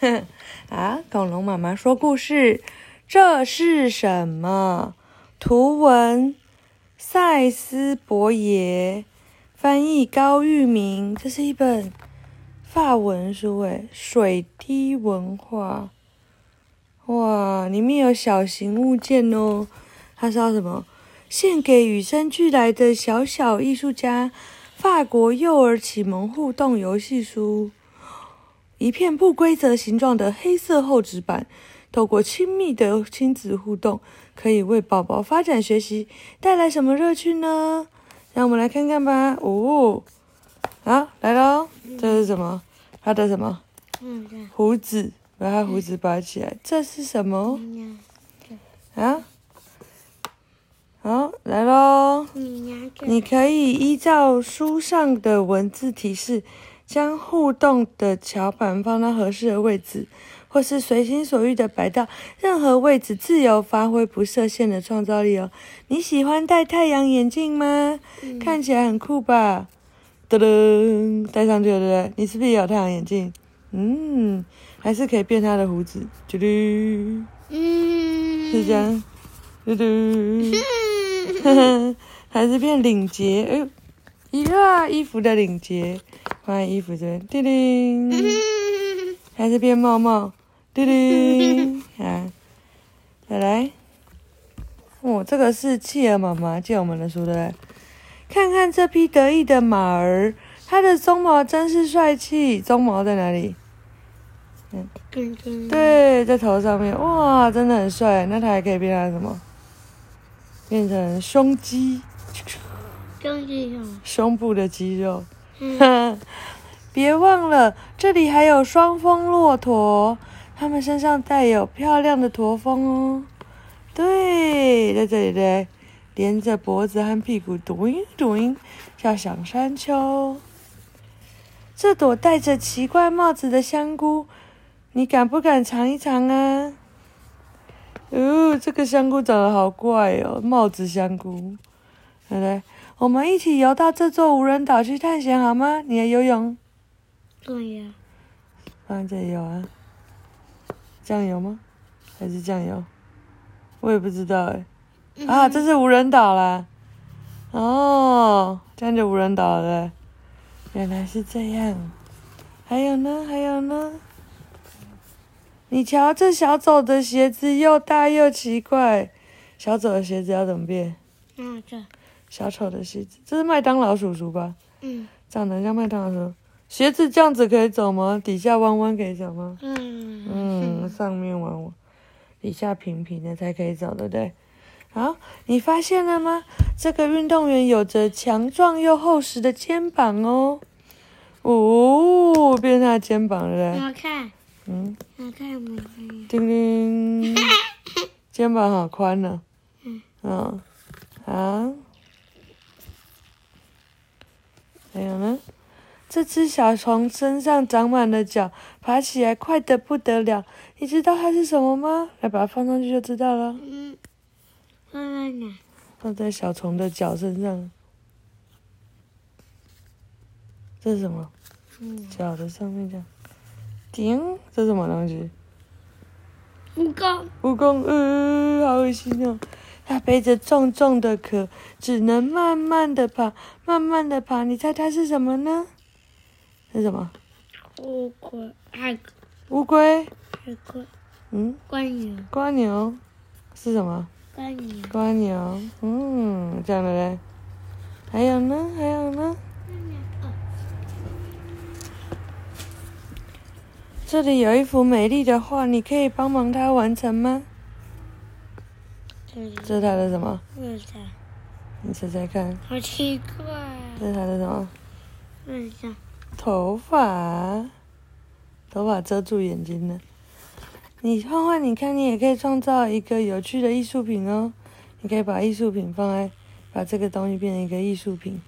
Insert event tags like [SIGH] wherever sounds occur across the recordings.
[LAUGHS] 啊，恐龙妈妈说故事。这是什么？图文塞斯伯耶，翻译高玉明。这是一本法文书，诶，水滴文化。哇，里面有小型物件哦。它是要什么？献给与生俱来的小小艺术家。法国幼儿启蒙互动游戏书。一片不规则形状的黑色厚纸板，透过亲密的亲子互动，可以为宝宝发展学习带来什么乐趣呢？让我们来看看吧。哦，啊，来喽！这是什么？他的什么？胡子，把他胡子拔起来。这是什么？啊？好，来喽！你可以依照书上的文字提示。将互动的桥板放到合适的位置，或是随心所欲的摆到任何位置，自由发挥不设限的创造力哦。你喜欢戴太阳眼镜吗？看起来很酷吧？噔噔，戴上去了，对不对？你是不是也有太阳眼镜？嗯，还是可以变他的胡子，嘟嘟，嗯，是这样，嘟嘟，呵呵，[LAUGHS] 还是变领结？哎呦，一个衣服的领结。换衣服这边，叮叮，还是变帽帽，叮叮，啊，[LAUGHS] 再来，哦，这个是企鹅妈妈借我们的书的，看看这匹得意的马儿，它的鬃毛真是帅气，鬃毛在哪里？嗯，对，在头上面，哇，真的很帅，那它还可以变成什么？变成胸肌，胸肌？胸部的肌肉。[LAUGHS] 别忘了，这里还有双峰骆驼，它们身上带有漂亮的驼峰哦。对，在这里的连着脖子和屁股，嘟音嘟音，叫响山丘。这朵戴着奇怪帽子的香菇，你敢不敢尝一尝啊？哦，这个香菇长得好怪哦，帽子香菇，来来。我们一起游到这座无人岛去探险好吗？你要游泳？对呀。放这游啊？酱油吗？还是酱油？我也不知道哎。啊，这是无人岛啦！哦，这样就无人岛了。原来是这样。还有呢？还有呢？你瞧，这小走的鞋子又大又奇怪。小走的鞋子要怎么变？嗯，这。小丑的鞋子，这是麦当劳叔叔吧？嗯，长得像麦当劳叔叔。鞋子这样子可以走吗？底下弯弯可以走吗？嗯嗯，上面弯弯，底下平平的才可以走，对不对？好，你发现了吗？这个运动员有着强壮又厚实的肩膀哦。哦，变他的肩膀了。好看。嗯。好看吗叮叮。[LAUGHS] 肩膀好宽呢。嗯。嗯。好。还有呢，这只小虫身上长满了脚，爬起来快得不得了。你知道它是什么吗？来，把它放上去就知道了。嗯，放在哪？放在小虫的脚身上。这是什么？脚的上面这样。叮，这是什么东西？蜈蚣。蜈蚣，呃，好恶心哦。它背着重重的壳，只能慢慢的爬，慢慢的爬。你猜它是什么呢？是什么？乌龟。乌龟。乌龟。嗯。蜗牛。蜗牛。是什么？蜗牛。蜗牛。嗯，这样的嘞。还有呢？还有呢？这里有一幅美丽的画，你可以帮忙他完成吗？这是他的什么？你猜猜看。好奇怪。这是他的什么？头发，头发遮住眼睛了。你画画，你看，你也可以创造一个有趣的艺术品哦。你可以把艺术品放在，把这个东西变成一个艺术品，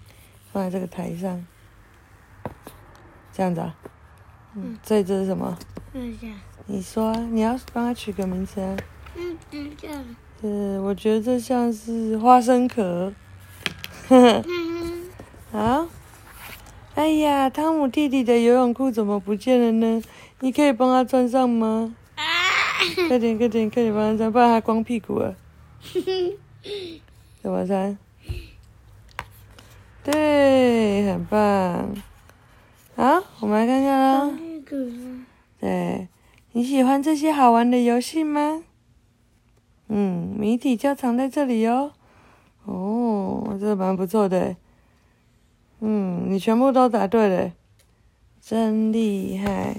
放在这个台上。这样子啊。嗯。这这是什么？你说，你要帮他取个名字啊。嗯，这样。是，我觉得这像是花生壳，呵呵，好，哎呀，汤姆弟弟的游泳裤怎么不见了呢？你可以帮他穿上吗？快点快点快点帮他穿，不然他光屁股了。[LAUGHS] 怎么穿？对，很棒。好，我们来看看喽。那个对，你喜欢这些好玩的游戏吗？嗯，谜底就藏在这里哦。哦，这蛮不错的。嗯，你全部都答对了，真厉害。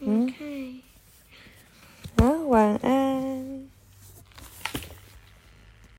嗯，晚安。